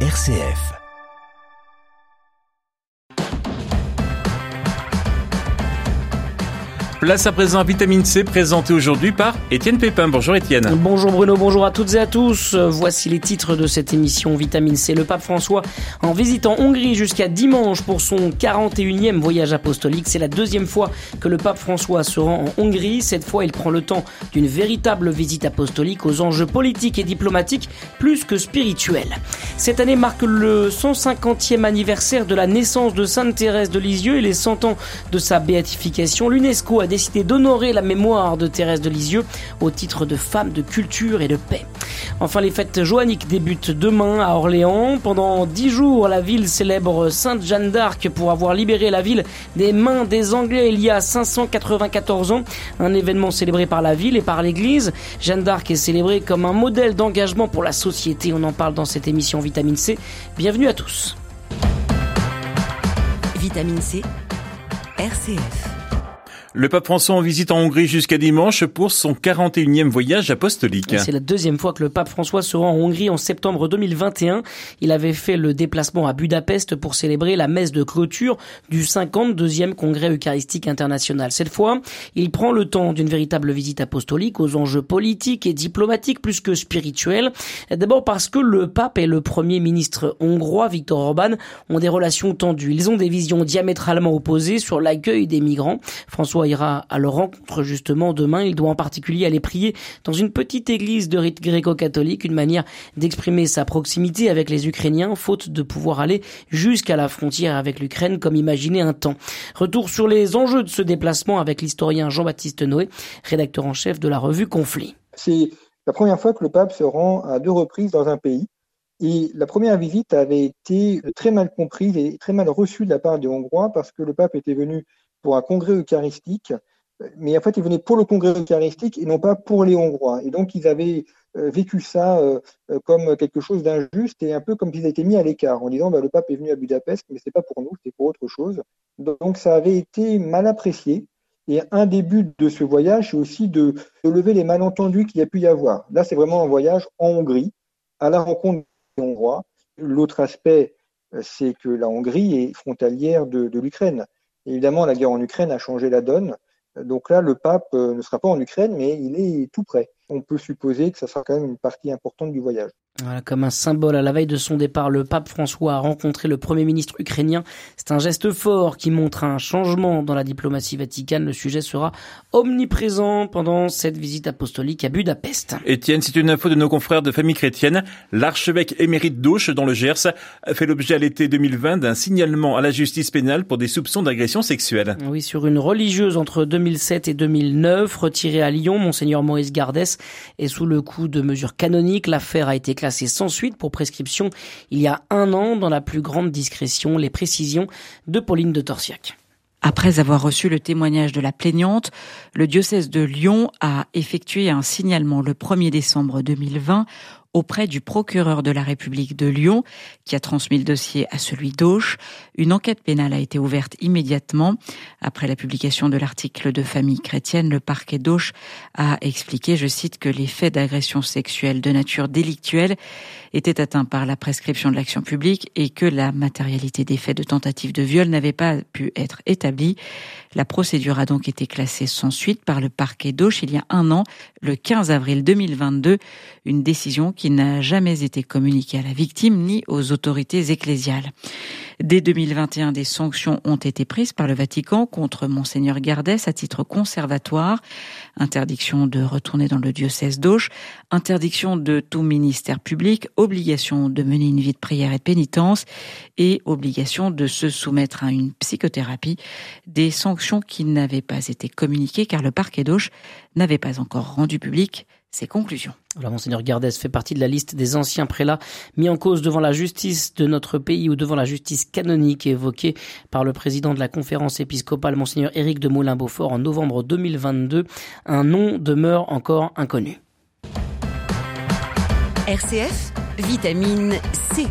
RCF. Place à présent à Vitamine C, présentée aujourd'hui par Étienne Pépin. Bonjour Étienne. Bonjour Bruno, bonjour à toutes et à tous. Voici les titres de cette émission Vitamine C. Le pape François, en visitant Hongrie jusqu'à dimanche pour son 41e voyage apostolique, c'est la deuxième fois que le pape François se rend en Hongrie. Cette fois, il prend le temps d'une véritable visite apostolique aux enjeux politiques et diplomatiques plus que spirituels. Cette année marque le 150e anniversaire de la naissance de Sainte Thérèse de Lisieux et les 100 ans de sa béatification. L'UNESCO a décidé d'honorer la mémoire de Thérèse de Lisieux au titre de femme de culture et de paix. Enfin, les fêtes joanniques débutent demain à Orléans. Pendant dix jours, la ville célèbre Sainte Jeanne d'Arc pour avoir libéré la ville des mains des Anglais il y a 594 ans. Un événement célébré par la ville et par l'Église. Jeanne d'Arc est célébrée comme un modèle d'engagement pour la société. On en parle dans cette émission Vitamine C. Bienvenue à tous. Vitamine C, RCF. Le pape François en visite en Hongrie jusqu'à dimanche pour son 41e voyage apostolique. C'est la deuxième fois que le pape François se rend en Hongrie en septembre 2021. Il avait fait le déplacement à Budapest pour célébrer la messe de clôture du 52e congrès eucharistique international. Cette fois, il prend le temps d'une véritable visite apostolique aux enjeux politiques et diplomatiques plus que spirituels. D'abord parce que le pape et le premier ministre hongrois, Viktor Orban, ont des relations tendues. Ils ont des visions diamétralement opposées sur l'accueil des migrants. François ira à leur rencontre justement demain. Il doit en particulier aller prier dans une petite église de rite gréco-catholique, une manière d'exprimer sa proximité avec les Ukrainiens, faute de pouvoir aller jusqu'à la frontière avec l'Ukraine comme imaginé un temps. Retour sur les enjeux de ce déplacement avec l'historien Jean-Baptiste Noé, rédacteur en chef de la revue Conflit. C'est la première fois que le pape se rend à deux reprises dans un pays. Et la première visite avait été très mal comprise et très mal reçue de la part des Hongrois parce que le pape était venu pour un congrès eucharistique, mais en fait, ils venaient pour le congrès eucharistique et non pas pour les Hongrois. Et donc, ils avaient euh, vécu ça euh, euh, comme quelque chose d'injuste et un peu comme s'ils étaient mis à l'écart en disant bah, le pape est venu à Budapest, mais c'est pas pour nous, c'est pour autre chose. Donc, ça avait été mal apprécié. Et un des buts de ce voyage, c'est aussi de, lever les malentendus qu'il y a pu y avoir. Là, c'est vraiment un voyage en Hongrie, à la rencontre des Hongrois. L'autre aspect, c'est que la Hongrie est frontalière de l'Ukraine. Évidemment, la guerre en Ukraine a changé la donne. Donc là, le pape euh, ne sera pas en Ukraine, mais il est tout près. On peut supposer que ça sera quand même une partie importante du voyage. Voilà, comme un symbole à la veille de son départ, le pape François a rencontré le premier ministre ukrainien. C'est un geste fort qui montre un changement dans la diplomatie vaticane. Le sujet sera omniprésent pendant cette visite apostolique à Budapest. Étienne, c'est une info de nos confrères de famille chrétienne. L'archevêque émérite d'Auch dans le Gers a fait l'objet à l'été 2020 d'un signalement à la justice pénale pour des soupçons d'agression sexuelle. Oui, sur une religieuse entre 2007 et 2009, retirée à Lyon, monseigneur Maurice Gardès est sous le coup de mesures canoniques. L'affaire a été classé sans suite pour prescription il y a un an dans la plus grande discrétion. Les précisions de Pauline de Torsiac. Après avoir reçu le témoignage de la plaignante, le diocèse de Lyon a effectué un signalement le 1er décembre 2020 auprès du procureur de la République de Lyon, qui a transmis le dossier à celui d'Auch. Une enquête pénale a été ouverte immédiatement. Après la publication de l'article de Famille chrétienne, le parquet d'Auch a expliqué, je cite, que les faits d'agression sexuelle de nature délictuelle étaient atteints par la prescription de l'action publique et que la matérialité des faits de tentative de viol n'avait pas pu être établie. La procédure a donc été classée sans suite par le parquet d'Auch il y a un an, le 15 avril 2022, une décision qui n'a jamais été communiqué à la victime ni aux autorités ecclésiales. Dès 2021, des sanctions ont été prises par le Vatican contre Monseigneur Gardès à titre conservatoire. Interdiction de retourner dans le diocèse d'Auch, interdiction de tout ministère public, obligation de mener une vie de prière et de pénitence et obligation de se soumettre à une psychothérapie. Des sanctions qui n'avaient pas été communiquées car le parquet d'Auch n'avait pas encore rendu public ses conclusions. Alors, Monseigneur Gardès fait partie de la liste des anciens prélats mis en cause devant la justice de notre pays ou devant la justice canonique évoquée par le président de la conférence épiscopale, Monseigneur Éric de Moulin-Beaufort, en novembre 2022. Un nom demeure encore inconnu. RCF, vitamine C.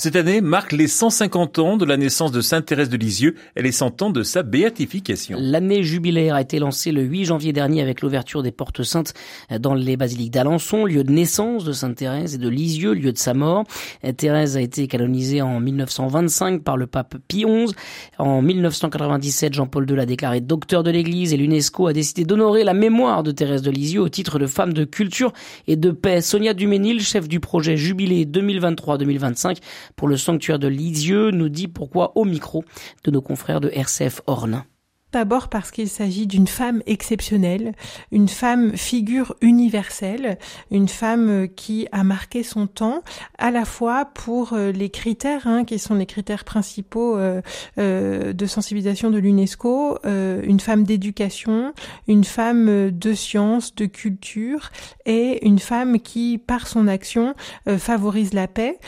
Cette année marque les 150 ans de la naissance de Sainte Thérèse de Lisieux et les 100 ans de sa béatification. L'année jubilaire a été lancée le 8 janvier dernier avec l'ouverture des portes saintes dans les basiliques d'Alençon, lieu de naissance de Sainte Thérèse et de Lisieux, lieu de sa mort. Thérèse a été canonisée en 1925 par le pape Pie XI. En 1997, Jean-Paul II l'a déclaré docteur de l'Église et l'UNESCO a décidé d'honorer la mémoire de Thérèse de Lisieux au titre de femme de culture et de paix. Sonia Duménil, chef du projet Jubilé 2023-2025, pour le sanctuaire de Lisieux nous dit pourquoi au micro de nos confrères de RCF Orne. D'abord parce qu'il s'agit d'une femme exceptionnelle, une femme figure universelle, une femme qui a marqué son temps, à la fois pour euh, les critères hein, qui sont les critères principaux euh, euh, de sensibilisation de l'UNESCO, une femme d'éducation, une femme de science, de culture, et une femme qui, par son action, favorise la paix.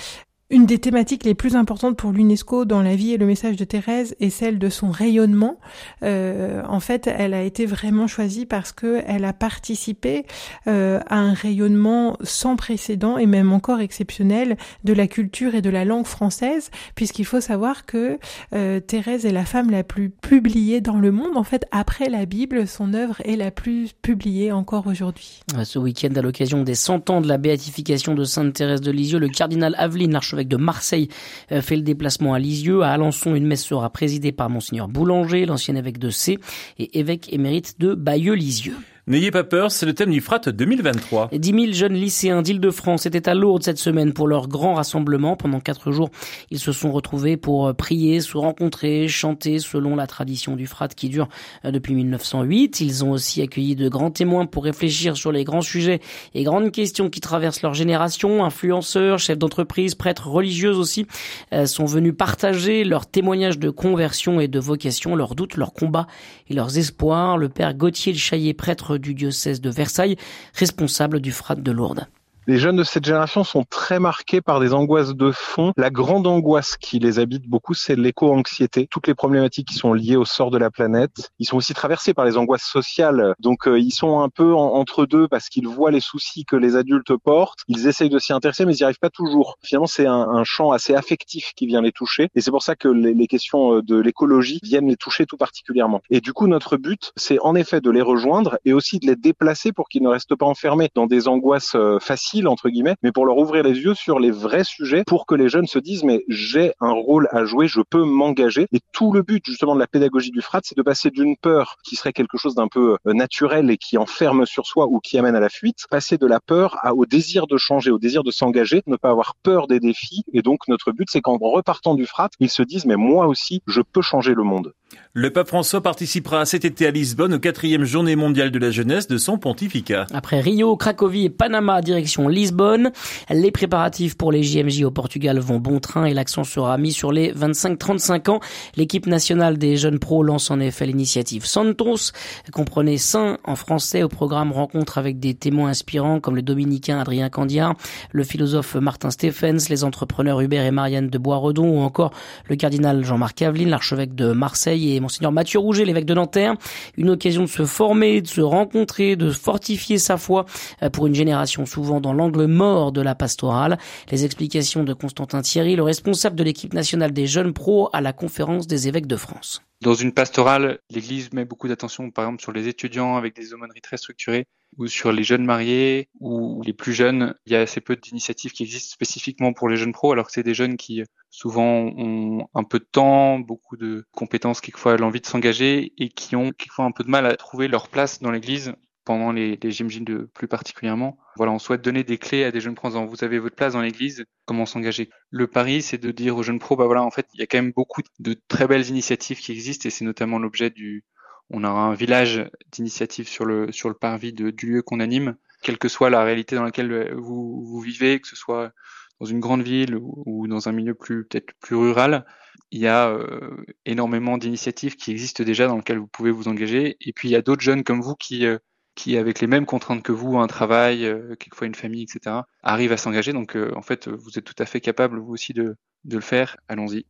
Une des thématiques les plus importantes pour l'UNESCO dans la vie et le message de Thérèse est celle de son rayonnement. Euh, en fait, elle a été vraiment choisie parce que elle a participé euh, à un rayonnement sans précédent et même encore exceptionnel de la culture et de la langue française, puisqu'il faut savoir que euh, Thérèse est la femme la plus publiée dans le monde. En fait, après la Bible, son œuvre est la plus publiée encore aujourd'hui. Ce week-end, à l'occasion des 100 ans de la béatification de Sainte Thérèse de Lisieux, le cardinal Aveline, l'archevêque de Marseille euh, fait le déplacement à Lisieux. À Alençon, une messe sera présidée par Monseigneur Boulanger, l'ancien évêque de C et évêque émérite de Bayeux-Lisieux. N'ayez pas peur, c'est le thème du FRAT 2023. 10 000 jeunes lycéens d'Île-de-France étaient à Lourdes cette semaine pour leur grand rassemblement. Pendant quatre jours, ils se sont retrouvés pour euh, prier, se rencontrer, chanter selon la tradition du FRAT qui dure euh, depuis 1908. Ils ont aussi accueilli de grands témoins pour réfléchir sur les grands sujets et grandes questions qui traversent leur génération. Influenceurs, chefs d'entreprise, prêtres, religieuses aussi euh, sont venus partager leurs témoignages de conversion et de vocation, leurs doutes, leurs combats et leurs espoirs. Le père Gauthier Chaillet, prêtre du diocèse de Versailles, responsable du frat de Lourdes. Les jeunes de cette génération sont très marqués par des angoisses de fond. La grande angoisse qui les habite beaucoup, c'est l'éco-anxiété. Toutes les problématiques qui sont liées au sort de la planète. Ils sont aussi traversés par les angoisses sociales. Donc, euh, ils sont un peu entre deux parce qu'ils voient les soucis que les adultes portent. Ils essayent de s'y intéresser, mais ils n'y arrivent pas toujours. Finalement, c'est un, champ assez affectif qui vient les toucher. Et c'est pour ça que les, questions euh, de l'écologie viennent les toucher tout particulièrement. Et du coup, notre but, c'est en effet de les rejoindre et aussi de les déplacer pour qu'ils ne restent pas enfermés dans des angoisses euh, entre guillemets, mais pour leur ouvrir les yeux sur les vrais sujets, pour que les jeunes se disent mais j'ai un rôle à jouer, je peux m'engager. Et tout le but justement de la pédagogie du frat, c'est de passer d'une peur qui serait quelque chose d'un peu euh, naturel et qui enferme sur soi ou qui amène à la fuite, passer de la peur au désir de changer, au désir de s'engager, ne pas avoir peur des défis. Et donc notre but, c'est qu'en repartant du frat, ils se disent mais moi aussi, je peux changer le monde. Le pape François participera cet été à Lisbonne aux quatrième journée mondiale de la jeunesse de son pontificat. Après Rio, Cracovie et Panama, direction Lisbonne, les préparatifs pour les JMJ au Portugal vont bon train et l'accent sera mis sur les 25-35 ans. L'équipe nationale des jeunes pros lance en effet l'initiative Santos, comprenez Saint en français au programme rencontre avec des témoins inspirants comme le dominicain Adrien Candia, le philosophe Martin Stephens, les entrepreneurs Hubert et Marianne de Boisredon ou encore le cardinal Jean-Marc Aveline, l'archevêque de Marseille et Monseigneur Mathieu Rouget, l'évêque de Nanterre. Une occasion de se former, de se rencontrer, de fortifier sa foi euh, pour une génération souvent dans l'angle mort de la pastorale. Les explications de Constantin Thierry, le responsable de l'équipe nationale des jeunes pros à la conférence des évêques de France. Dans une pastorale, l'Église met beaucoup d'attention, par exemple, sur les étudiants avec des aumôneries très structurées, ou sur les jeunes mariés, ou les plus jeunes. Il y a assez peu d'initiatives qui existent spécifiquement pour les jeunes pros, alors que c'est des jeunes qui souvent ont un peu de temps, beaucoup de compétences, quelquefois l'envie de s'engager, et qui ont quelquefois un peu de mal à trouver leur place dans l'Église pendant les, les de plus particulièrement. Voilà, on souhaite donner des clés à des jeunes pros en vous avez votre place dans l'église, comment s'engager? Le pari, c'est de dire aux jeunes pros, bah voilà, en fait, il y a quand même beaucoup de très belles initiatives qui existent et c'est notamment l'objet du, on aura un village d'initiatives sur le, sur le parvis de, du lieu qu'on anime, quelle que soit la réalité dans laquelle vous, vous vivez, que ce soit dans une grande ville ou, dans un milieu plus, peut-être plus rural, il y a euh, énormément d'initiatives qui existent déjà dans lesquelles vous pouvez vous engager. Et puis il y a d'autres jeunes comme vous qui, euh, qui, avec les mêmes contraintes que vous, un travail, euh, quelquefois une famille, etc., arrivent à s'engager. Donc, euh, en fait, vous êtes tout à fait capable, vous aussi, de, de le faire. Allons-y.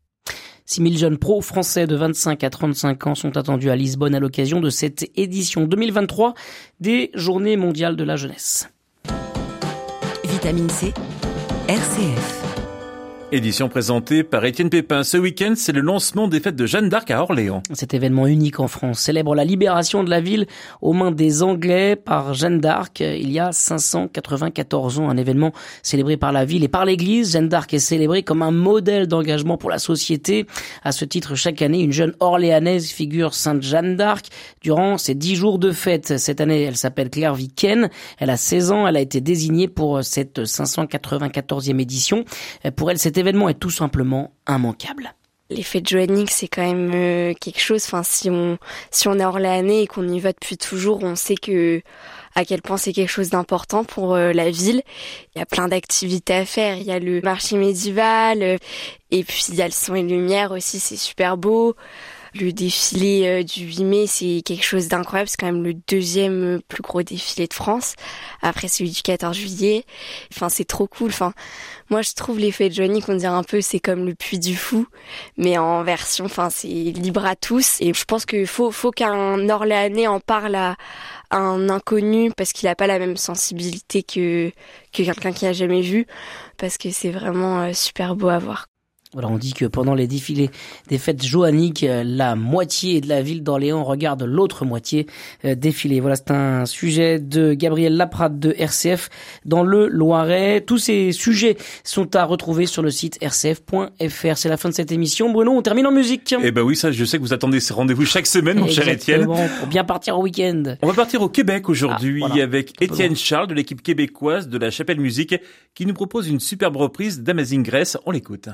6000 jeunes pros français de 25 à 35 ans sont attendus à Lisbonne à l'occasion de cette édition 2023 des Journées mondiales de la jeunesse. Vitamine C, RCF. Édition présentée par Étienne Pépin. Ce week-end, c'est le lancement des fêtes de Jeanne d'Arc à Orléans. Cet événement unique en France célèbre la libération de la ville aux mains des Anglais par Jeanne d'Arc il y a 594 ans. Un événement célébré par la ville et par l'église. Jeanne d'Arc est célébrée comme un modèle d'engagement pour la société. À ce titre, chaque année, une jeune Orléanaise figure Sainte Jeanne d'Arc durant ces dix jours de fête. Cette année, elle s'appelle Claire Viken. Elle a 16 ans. Elle a été désignée pour cette 594e édition. Pour elle, c'était événement est tout simplement immanquable. L'effet de joannique, c'est quand même euh, quelque chose. Enfin, si on si on est et qu'on y va depuis toujours, on sait que à quel point c'est quelque chose d'important pour euh, la ville. Il y a plein d'activités à faire. Il y a le marché médiéval euh, et puis il y a le son et lumière aussi. C'est super beau. Le défilé euh, du 8 mai, c'est quelque chose d'incroyable. C'est quand même le deuxième euh, plus gros défilé de France, après celui du 14 juillet. Enfin, c'est trop cool. Enfin, moi, je trouve l'effet de Johnny, qu'on dirait un peu, c'est comme le Puy du Fou, mais en version, enfin, c'est libre à tous. Et je pense qu'il faut, faut qu'un Orléanais en parle à, un inconnu parce qu'il n'a pas la même sensibilité que, que quelqu'un qui a jamais vu, parce que c'est vraiment euh, super beau à voir. Voilà, on dit que pendant les défilés des fêtes joanniques, euh, la moitié de la ville d'Orléans regarde l'autre moitié euh, défiler. Voilà, c'est un sujet de Gabriel Laprade de RCF dans le Loiret. Tous ces sujets sont à retrouver sur le site rcf.fr. C'est la fin de cette émission. Bruno, on termine en musique. Eh ben oui, ça, je sais que vous attendez ces rendez-vous chaque semaine, mon cher Étienne. Pour bien partir au week-end. On va partir au Québec aujourd'hui ah, avec Étienne Charles de l'équipe québécoise de la Chapelle Musique qui nous propose une superbe reprise d'Amazing Grace. On l'écoute.